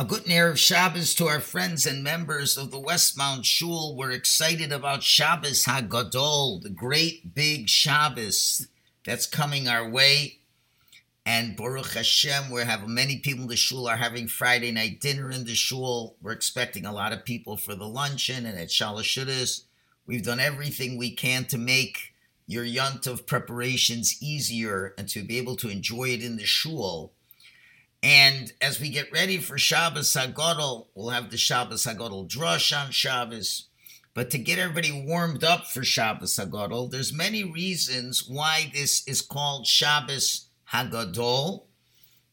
A good Erev Shabbos to our friends and members of the Westmount Shul. We're excited about Shabbos HaGadol, the great big Shabbos that's coming our way. And Baruch Hashem, we have many people in the shul are having Friday night dinner in the shul. We're expecting a lot of people for the luncheon and at Shalashudas. We've done everything we can to make your Yontif preparations easier and to be able to enjoy it in the shul. And as we get ready for Shabbos Hagadol, we'll have the Shabbos Hagadol drush on Shabbos. But to get everybody warmed up for Shabbos Hagadol, there's many reasons why this is called Shabbos Hagadol.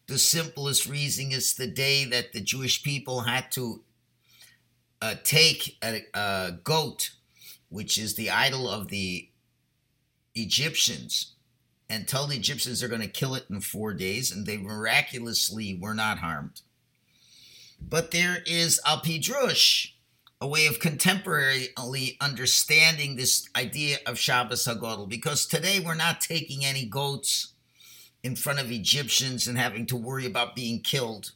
The simplest reason is the day that the Jewish people had to uh, take a, a goat, which is the idol of the Egyptians, and tell the Egyptians they're going to kill it in four days, and they miraculously were not harmed. But there is Al Pidrush, a way of contemporarily understanding this idea of Shabbos Hagadol, because today we're not taking any goats in front of Egyptians and having to worry about being killed.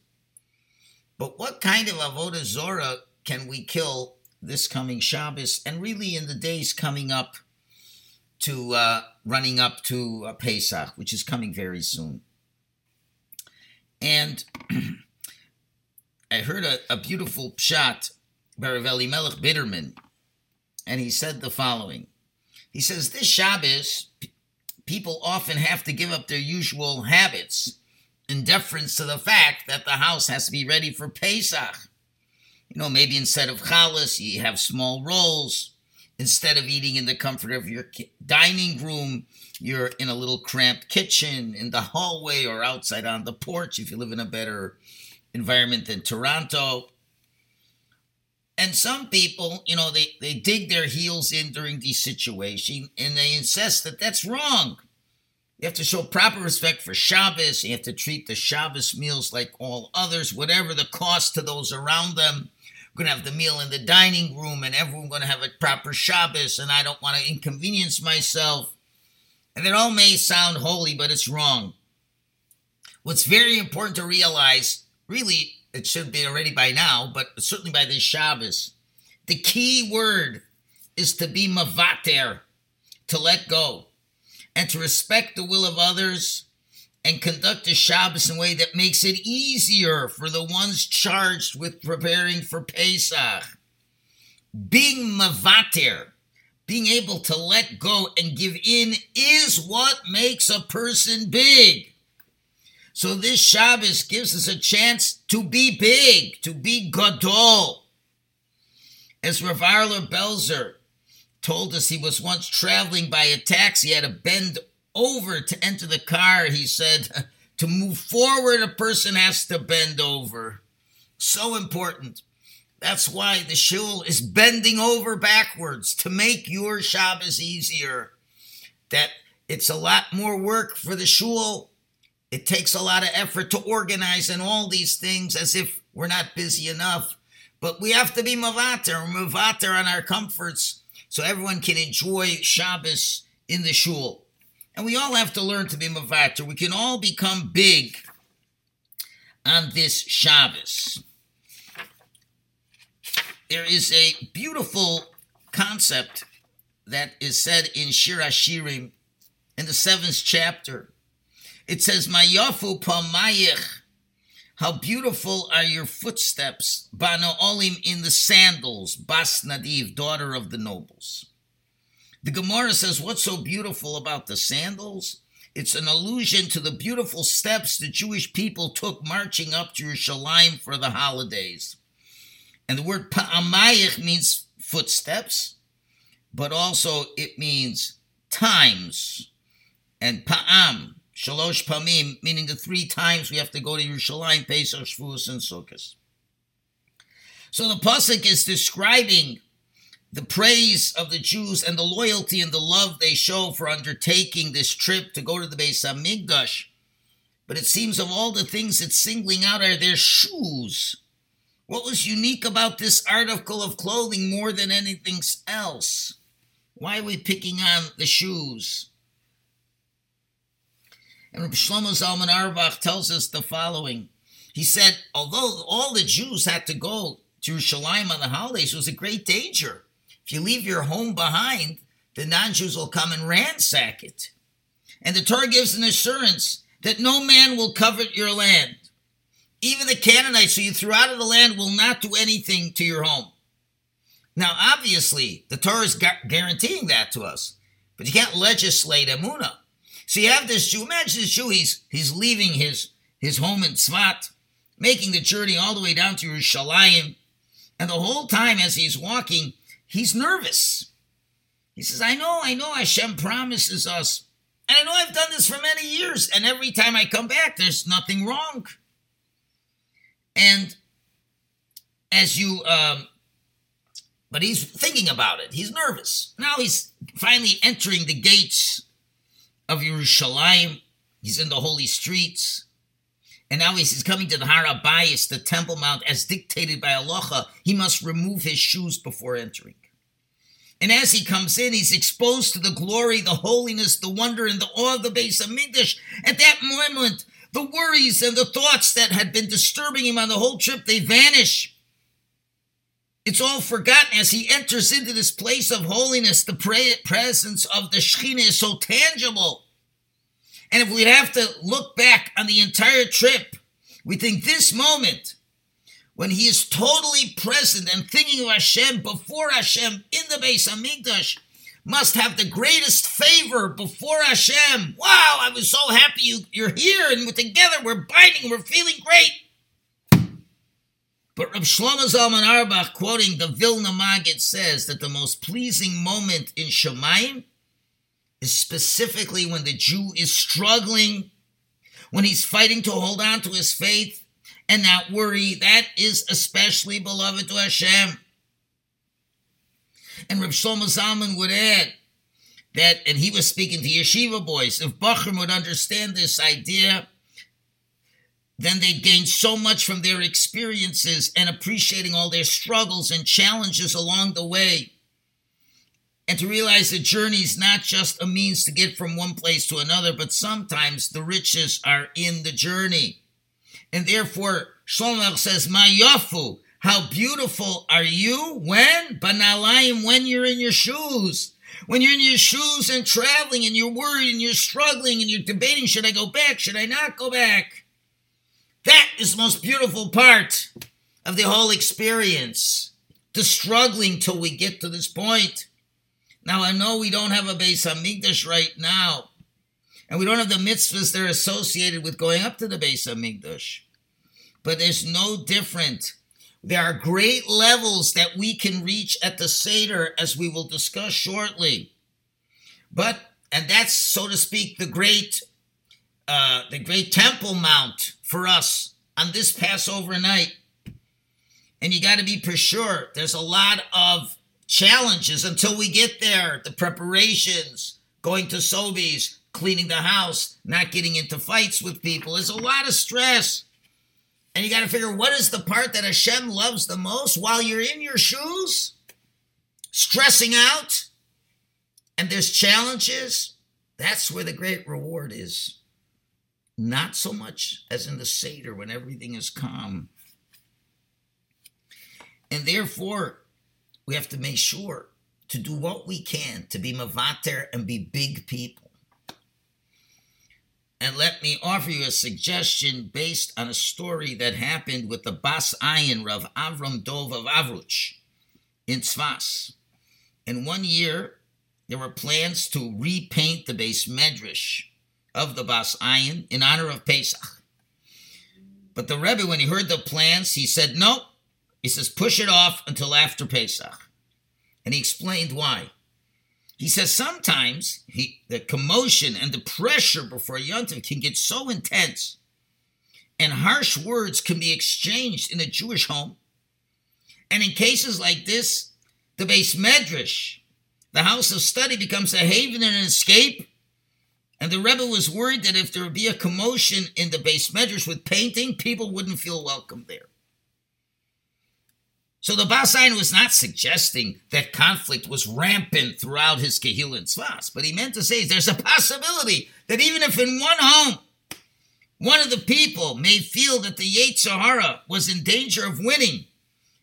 But what kind of Avodah Zorah can we kill this coming Shabbos and really in the days coming up to uh, running up to uh, Pesach, which is coming very soon. And I heard a, a beautiful shot by Rav Elimelech Biderman, and he said the following. He says, This Shabbos, p- people often have to give up their usual habits in deference to the fact that the house has to be ready for Pesach. You know, maybe instead of challahs, you have small rolls instead of eating in the comfort of your dining room, you're in a little cramped kitchen, in the hallway, or outside on the porch if you live in a better environment than Toronto. And some people, you know, they, they dig their heels in during these situations and they insist that that's wrong. You have to show proper respect for Shabbos. You have to treat the Shabbos meals like all others, whatever the cost to those around them going to have the meal in the dining room and everyone going to have a proper Shabbos and I don't want to inconvenience myself. And it all may sound holy, but it's wrong. What's very important to realize, really, it should be already by now, but certainly by this Shabbos, the key word is to be mavater, to let go, and to respect the will of others and conduct a Shabbos in a way that makes it easier for the ones charged with preparing for Pesach. Being mavater, being able to let go and give in, is what makes a person big. So this Shabbos gives us a chance to be big, to be gadol. As Rav Ahrele Belzer told us he was once traveling by a taxi, had to bend over to enter the car, he said, to move forward, a person has to bend over. So important. That's why the shul is bending over backwards to make your Shabbos easier. That it's a lot more work for the shul. It takes a lot of effort to organize and all these things as if we're not busy enough. But we have to be mavater, mavater on our comforts so everyone can enjoy Shabbos in the shul. And we all have to learn to be mavater. We can all become big on this Shabbos. There is a beautiful concept that is said in Shir Hashirim in the seventh chapter. It says, Mayafu pamayich, how beautiful are your footsteps, Bano Olim in the sandals, Bas Nadiv, daughter of the nobles. The Gemara says, What's so beautiful about the sandals? It's an allusion to the beautiful steps the Jewish people took marching up to Jerusalem for the holidays. And the word pa'amayich means footsteps, but also it means times. And pa'am, shalosh pamim, meaning the three times we have to go to Yerushalayim, Pesach, Shavuos, and Sukkot. So the pasuk is describing the praise of the Jews and the loyalty and the love they show for undertaking this trip to go to the Beis Hamikdash. But it seems of all the things it's singling out are their shoes. What was unique about this article of clothing more than anything else? Why are we picking on the shoes? And Rabbi Shlomo Zalman Auerbach tells us the following. He said, although all the Jews had to go to Jerusalem on the holidays, it was a great danger. If you leave your home behind, the non Jews will come and ransack it. And the Torah gives an assurance that no man will covet your land. Even the Canaanites who you threw out of the land will not do anything to your home. Now, obviously, the Torah is gu- guaranteeing that to us, but you can't legislate Emunah. So you have this Jew. Imagine this Jew. He's he's leaving his his home in Tzvat, making the journey all the way down to Yerushalayim, and the whole time as he's walking, he's nervous. He says, "I know, I know. Hashem promises us, and I know I've done this for many years, and every time I come back, there's nothing wrong." And as you um, but he's thinking about it. He's nervous. Now he's finally entering the gates of Yerushalayim. He's in the holy streets. And now he's coming to the Har the Temple Mount, as dictated by Allah. He must remove his shoes before entering. And as he comes in, he's exposed to the glory, the holiness, the wonder, and the awe of the Beis Hamikdash. At that moment, the worries and the thoughts that had been disturbing him on the whole trip, they vanish. It's all forgotten as he enters into this place of holiness. The presence of the Shekhinah is so tangible. And if we'd have to look back on the entire trip, we think this moment, when he is totally present and thinking of Hashem before Hashem in the Beis Hamikdash, must have the greatest favor before Hashem. Wow, I was so happy you, you're here and we're together, we're binding, we're feeling great. But Rab Shlomo Zalman Auerbach, quoting the Vilna Maggid, says that the most pleasing moment in Shemayim is specifically when the Jew is struggling, when he's fighting to hold on to his faith and that worry. That is especially beloved to Hashem. And Rab Shlomo Zalman would add that, and he was speaking to yeshiva boys, if bochurim would understand this idea, then they'd gain so much from their experiences and appreciating all their struggles and challenges along the way. And to realize the journey is not just a means to get from one place to another, but sometimes the riches are in the journey. And therefore, Shlomo says, Ma yafu, how beautiful are you when? Banalayim, when you're in your shoes. When you're in your shoes and traveling and you're worried and you're struggling and you're debating, should I go back? Should I not go back? That is the most beautiful part of the whole experience. The struggling till we get to this point. Now I know we don't have a Beis Hamikdash right now, and we don't have the mitzvahs that are associated with going up to the base of Hamikdash. But there's no different. There are great levels that we can reach at the Seder, as we will discuss shortly. But and that's so to speak the great, uh, the great Temple Mount for us on this Passover night. And you got to be for sure. There's a lot of challenges until we get there. The preparations, going to Sobeys, cleaning the house, not getting into fights with people. There's a lot of stress. And you got to figure what is the part that Hashem loves the most while you're in your shoes, stressing out, and there's challenges. That's where the great reward is. Not so much as in the Seder when everything is calm. And therefore, we have to make sure to do what we can to be mavater and be big people. And let me offer you a suggestion based on a story that happened with the Bas Ayin Rav Avram Dov of Avruch in Tzfas. In one year, there were plans to repaint the beis medrash of the Bas Ayin in honor of Pesach. But the Rebbe, when he heard the plans, he said, no. He says, push it off until after Pesach. And he explained why. He says sometimes he, the commotion and the pressure before Yontif can get so intense, and harsh words can be exchanged in a Jewish home. And in cases like this, the beis medrash, the house of study, becomes a haven and an escape and the Rebbe was worried that if there would be a commotion in the beis medrash with painting, people wouldn't feel welcome there. So the Ayin was not suggesting that conflict was rampant throughout his Kehillah and Tzfas, but he meant to say there's a possibility that even if in one home one of the people may feel that the Yetzer Hara was in danger of winning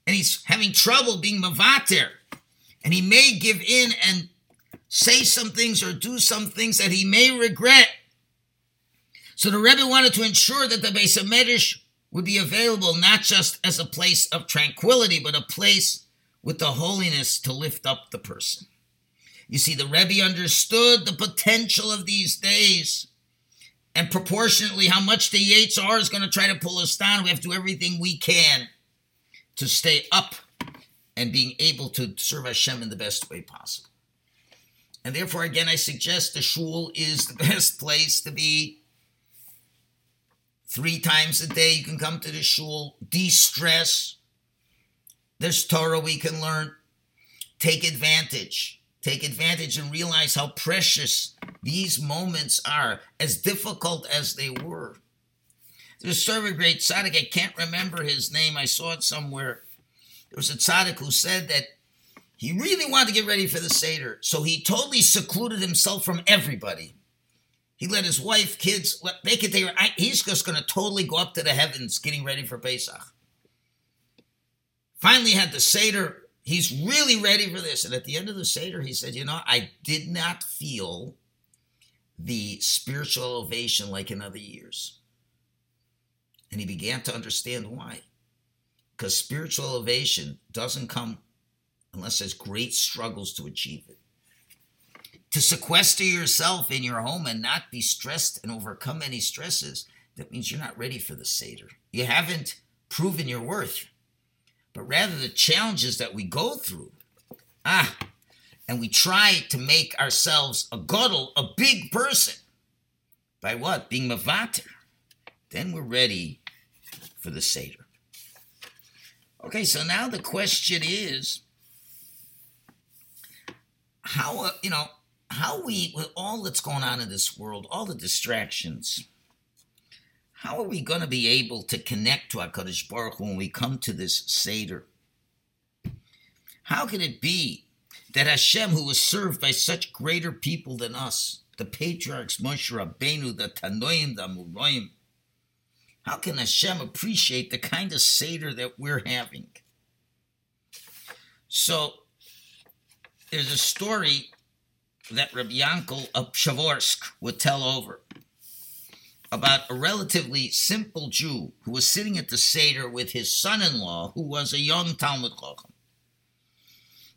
and he's having trouble being Mavater, and he may give in and say some things or do some things that he may regret. So the Rebbe wanted to ensure that the Beis Medrash would be available not just as a place of tranquility, but a place with the holiness to lift up the person. You see, the Rebbe understood the potential of these days and proportionately how much the Yetzer Hara is going to try to pull us down. We have to do everything we can to stay up and being able to serve Hashem in the best way possible. And therefore, again, I suggest the shul is the best place to be. Three times a day, you can come to the shul, de stress. There's Torah we can learn. Take advantage. Take advantage and realize how precious these moments are, as difficult as they were. There's a a great tzaddik. I can't remember his name. I saw it somewhere. There was a tzaddik who said that he really wanted to get ready for the Seder. So he totally secluded himself from everybody. He let his wife, kids, let, they could take, he's just going to totally go up to the heavens getting ready for Pesach. Finally had the Seder. He's really ready for this. And at the end of the Seder, he said, You know, I did not feel the spiritual elevation like in other years. And he began to understand why. Because spiritual elevation doesn't come unless there's great struggles to achieve it. To sequester yourself in your home and not be stressed and overcome any stresses, that means you're not ready for the Seder. You haven't proven your worth. But rather, the challenges that we go through, ah, and we try to make ourselves a godel, a big person. By what? Being mavater then we're ready for the Seder. Okay, so now the question is how, uh, you know, how we, with all that's going on in this world, all the distractions, how are we going to be able to connect to HaKadosh Baruch Hu when we come to this Seder? How can it be that Hashem, who was served by such greater people than us, the patriarchs Moshe Rabbeinu, the Tanoim, the Amoraim, how can Hashem appreciate the kind of Seder that we're having? So, there's a story that Rabbi Yankel of Pshavorsk would tell over about a relatively simple Jew who was sitting at the Seder with his son-in-law, who was a young Talmid Chacham.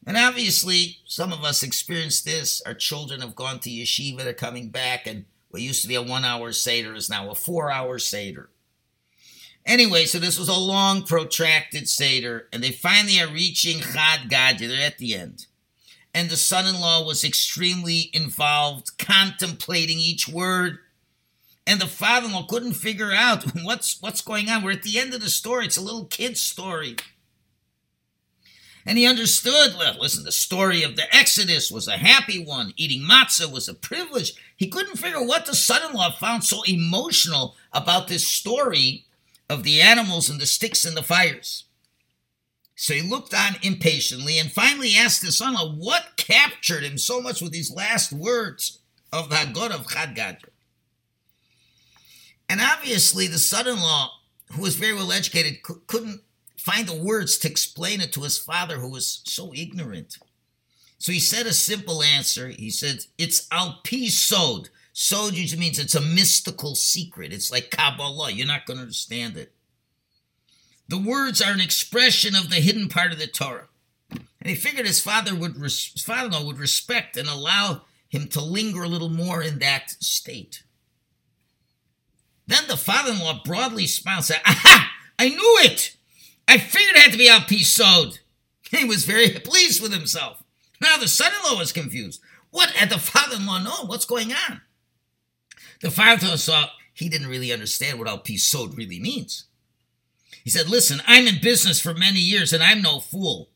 And obviously, some of us experienced this. Our children have gone to yeshiva, they're coming back, and what used to be a one-hour Seder is now a four-hour Seder. Anyway, so this was a long, protracted Seder, and they finally are reaching Chad Gadya. They're at the end. And the son in law was extremely involved, contemplating each word. And the father in law couldn't figure out what's, what's going on. We're at the end of the story. It's a little kid's story. And he understood, listen, the story of the Exodus was a happy one. Eating matzah was a privilege. He couldn't figure what the son in law found so emotional about this story of the animals and the sticks and the fires. So he looked on impatiently and finally asked his son what captured him so much with these last words of the Haggadah of Chad. And obviously, the son in law, who was very well educated, couldn't find the words to explain it to his father, who was so ignorant. So he said a simple answer. He said, It's al sod. Sod usually means it's a mystical secret. It's like Kabbalah. You're not going to understand it. The words are an expression of the hidden part of the Torah. And he figured his father would res- his father would respect and allow him to linger a little more in that state. Then the father-in-law broadly smiled and said, Aha! I knew it! I figured it had to be Al Sod. He was very pleased with himself. Now the son-in-law was confused. What had the father-in-law known? What's going on? The father-in-law saw he didn't really understand what al sod really means. He said, Listen, I'm in business for many years and I'm no fool.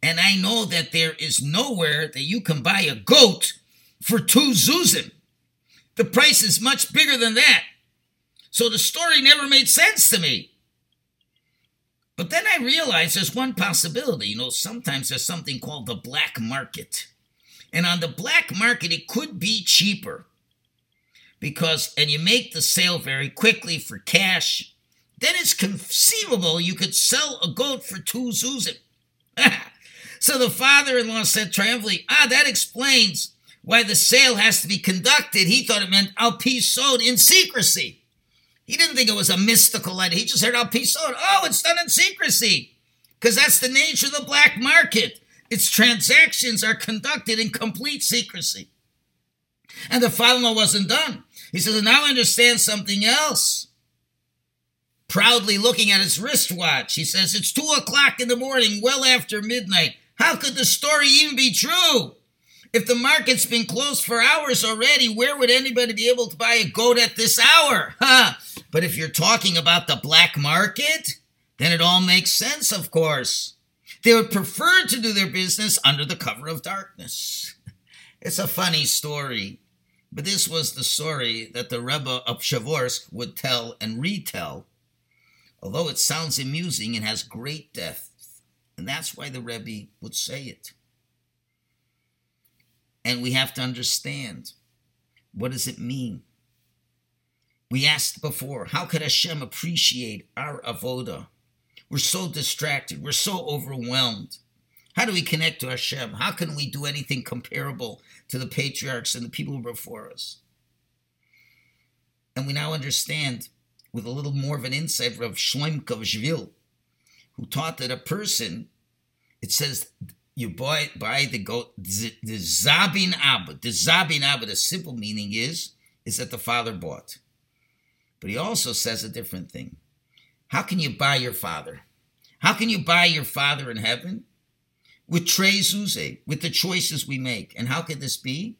And I know that there is nowhere that you can buy a goat for two zuzim. The price is much bigger than that. So the story never made sense to me. But then I realized there's one possibility. You know, sometimes there's something called the black market. And on the black market, it could be cheaper. because and you make the sale very quickly for cash, then it's conceivable you could sell a goat for two zuzim. so the father-in-law said triumphantly, "Ah, that explains why the sale has to be conducted." He thought it meant al sod in secrecy. He didn't think it was a mystical idea. He just heard al sod. Oh, it's done in secrecy because that's the nature of the black market. Its transactions are conducted in complete secrecy. And the father-in-law wasn't done. He says, and now I understand something else. Proudly looking at his wristwatch, he says, it's two o'clock in the morning, well after midnight. How could the story even be true? If the market's been closed for hours already, where would anybody be able to buy a goat at this hour? Huh? But if you're talking about the black market, then it all makes sense, of course. They would prefer to do their business under the cover of darkness. It's a funny story, but this was the story that the Rebbe of Pshevorsk would tell and retell, although it sounds amusing and has great depth. And that's why the Rebbe would say it. And we have to understand what does it mean? We asked before, how could Hashem appreciate our avoda? We're so distracted. We're so overwhelmed. How do we connect to Hashem? How can we do anything comparable to the patriarchs and the people before us? And we now understand with a little more of an insight of Shvil, who taught that a person, it says, you buy, buy the goat, the, Zabin Abba. The Zabin Abba, the simple meaning is, is that the father bought. But he also says a different thing. How can you buy your father? How can you buy your father in heaven? With Trezuze, with the choices we make. And how could this be?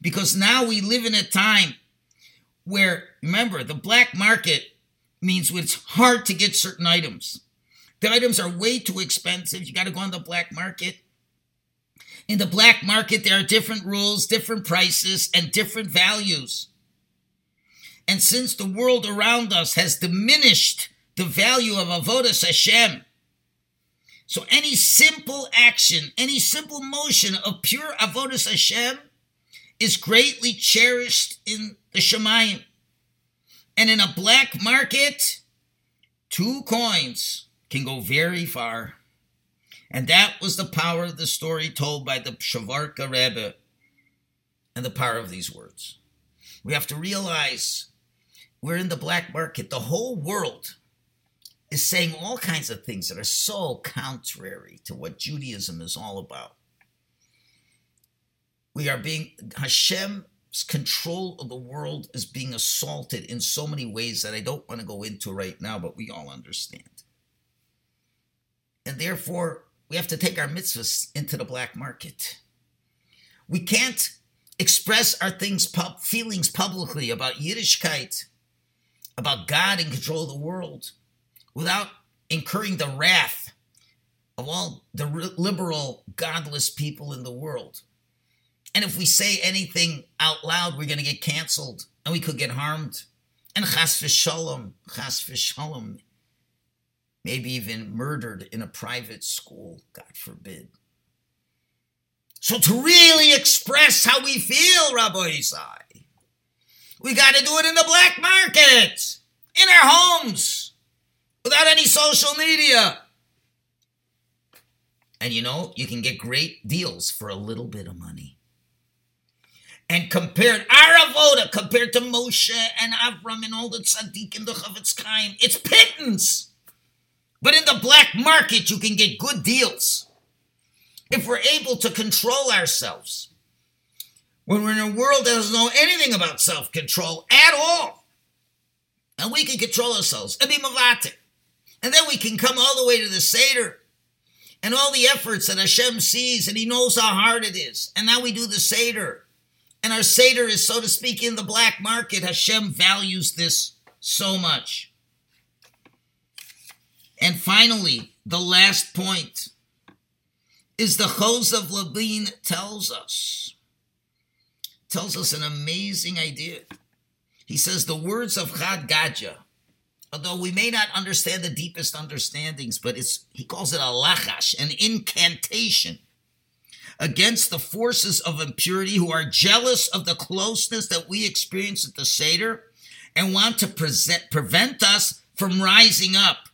Because now we live in a time where, remember, the black market means it's hard to get certain items. The items are way too expensive. You got to go on the black market. In the black market, there are different rules, different prices, and different values. And since the world around us has diminished the value of avodas Hashem. So any simple action, any simple motion of pure avodas Hashem is greatly cherished in the Shemayim. And in a black market, two coins can go very far. And that was the power of the story told by the Shavarka Rebbe and the power of these words. We have to realize we're in the black market. The whole world is saying all kinds of things that are so contrary to what Judaism is all about. We are being, Hashem's control of the world is being assaulted in so many ways that I don't want to go into right now, but we all understand. And therefore, we have to take our mitzvahs into the black market. We can't express our things, pub, feelings publicly about Yiddishkeit, about God in control of the world without incurring the wrath of all the liberal, godless people in the world. And if we say anything out loud, we're going to get canceled and we could get harmed. And chas v'shalom, chas v'shalom, maybe even murdered in a private school, God forbid. So to really express how we feel, Rabbosai, we got to do it in the black market, in our homes without any social media. And you know, you can get great deals for a little bit of money. And compared Aravoda compared to Moshe and Avram and all the tzaddik and the Chofetz Chaim, it's pittance. But in the black market, you can get good deals. If we're able to control ourselves, when we're in a world that doesn't know anything about self control at all, and we can control ourselves and be. And then we can come all the way to the Seder and all the efforts that Hashem sees and He knows how hard it is. And now we do the Seder. And our Seder is, so to speak, in the black market. Hashem values this so much. And finally, the last point is the Chosov Labin tells us, tells us an amazing idea. He says the words of Chad Gadya, although we may not understand the deepest understandings, but it's he calls it a lachash, an incantation. Against the forces of impurity who are jealous of the closeness that we experience at the Seder and want to present, prevent us from rising up.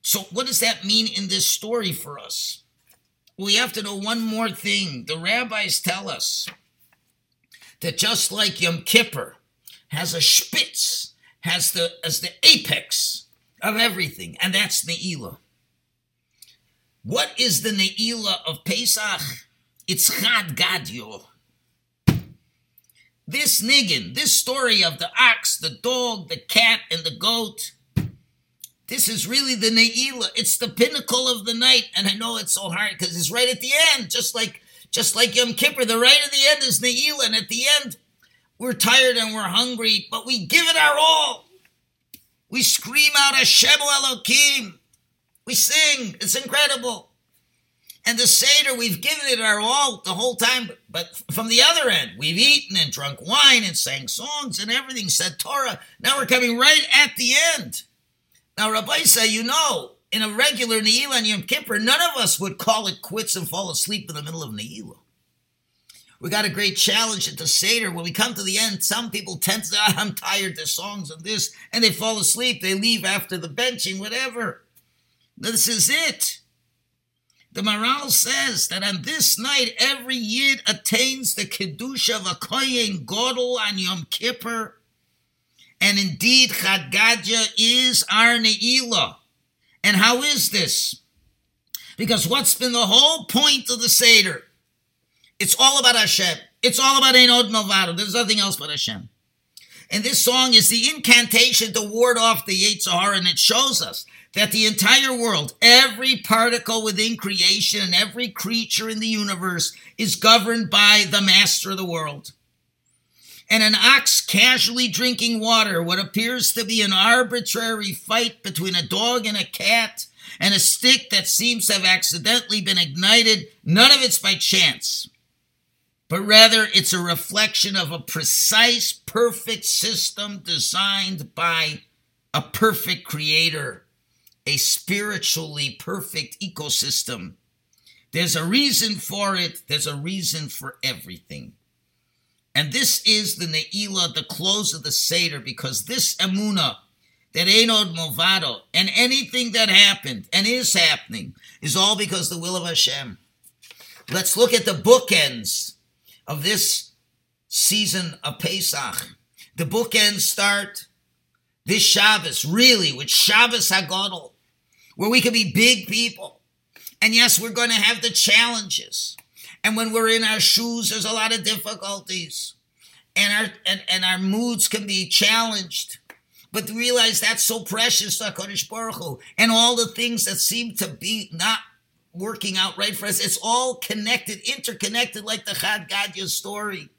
So, what does that mean in this story for us? We have to know one more thing. The rabbis tell us that just like Yom Kippur has a spitz, has the as the apex of everything, and that's Ne'ilah. What is the Ne'ilah of Pesach? It's Chad Gadol. This niggin, this story of the ox, the dog, the cat, and the goat, this is really the Ne'ilah. It's the pinnacle of the night. And I know it's so hard because it's right at the end, just like just like Yom Kippur. The right at the end is Ne'ilah, and at the end, we're tired and we're hungry, but we give it our all. We scream out Hashem Elokim. We sing. It's incredible. And the Seder, we've given it our all the whole time. But from the other end, we've eaten and drunk wine and sang songs and everything, said Torah. Now we're coming right at the end. Now, Rabbosai, you know, in a regular Ne'ilah and Yom Kippur, none of us would call it quits and fall asleep in the middle of Ne'ilah. We got a great challenge at the Seder. When we come to the end, some people tend to oh, I'm tired, there's songs and this, and they fall asleep. They leave after the benching, whatever. This is it. The Maharal says that on this night, every Yid attains the Kedusha of a Kohen Godel on Yom Kippur. And indeed, Chad is our Ne'ilah. And how is this? Because what's been the whole point of the Seder? It's all about Hashem. It's all about Ein Od Milvado. There's nothing else but Hashem. And this song is the incantation to ward off the Yetzer Hara, and it shows us that the entire world, every particle within creation and every creature in the universe is governed by the master of the world. And an ox casually drinking water, what appears to be an arbitrary fight between a dog and a cat, and a stick that seems to have accidentally been ignited, none of it's by chance, but rather it's a reflection of a precise, perfect system designed by a perfect creator a spiritually perfect ecosystem. There's a reason for it, there's a reason for everything. And this is the Ne'ilah, the close of the Seder, because this Emuna, that Ein Od Milvado, and anything that happened and is happening is all because the will of Hashem. Let's look at the bookends of this season of Pesach. The bookends start this Shabbos, really, with Shabbos Hagadol where we can be big people. And yes, we're going to have the challenges. And when we're in our shoes, there's a lot of difficulties. And our and, and our moods can be challenged. But realize that's so precious to HaKadosh Baruch Hu. And all the things that seem to be not working out right for us, it's all connected, interconnected, like the Chad Gadya story.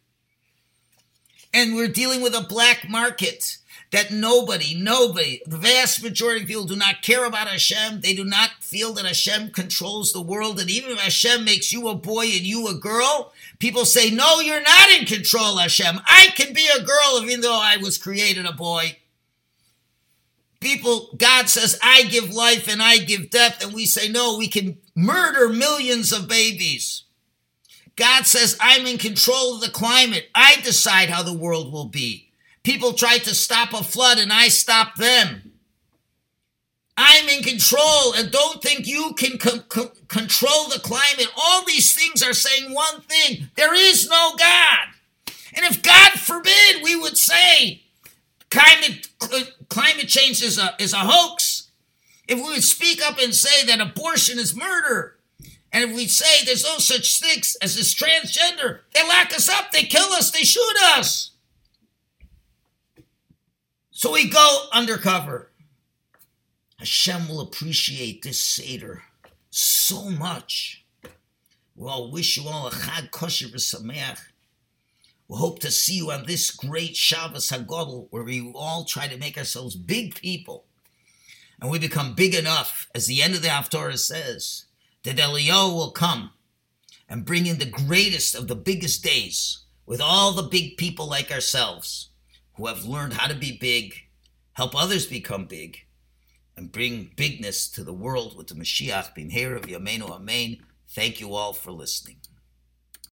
And we're dealing with a black market that nobody, nobody, the vast majority of people do not care about Hashem. They do not feel that Hashem controls the world. And even if Hashem makes you a boy and you a girl, people say, no, you're not in control, Hashem. I can be a girl even though I was created a boy. People, God says, I give life and I give death. And we say, no, we can murder millions of babies. God says, I'm in control of the climate. I decide how the world will be. People tried to stop a flood and I stopped them. I'm in control and don't think you can control the climate. All these things are saying one thing there is no God. And if God forbid we would say climate, climate change is a, is a hoax, if we would speak up and say that abortion is murder, and if we say there's no such things as this transgender, they lock us up, they kill us, they shoot us. So we go undercover. Hashem will appreciate this Seder so much. We'll wish you all a Chag Kosher V'Sameach. We hope to see you on this great Shabbos Hagadol, where we all try to make ourselves big people. And we become big enough, as the end of the Haftorah says, that Eliyahu will come and bring in the greatest of the biggest days with all the big people like ourselves who have learned how to be big, help others become big, and bring bigness to the world with the Mashiach, Bimheira V'Yameinu Amen. Thank you all for listening.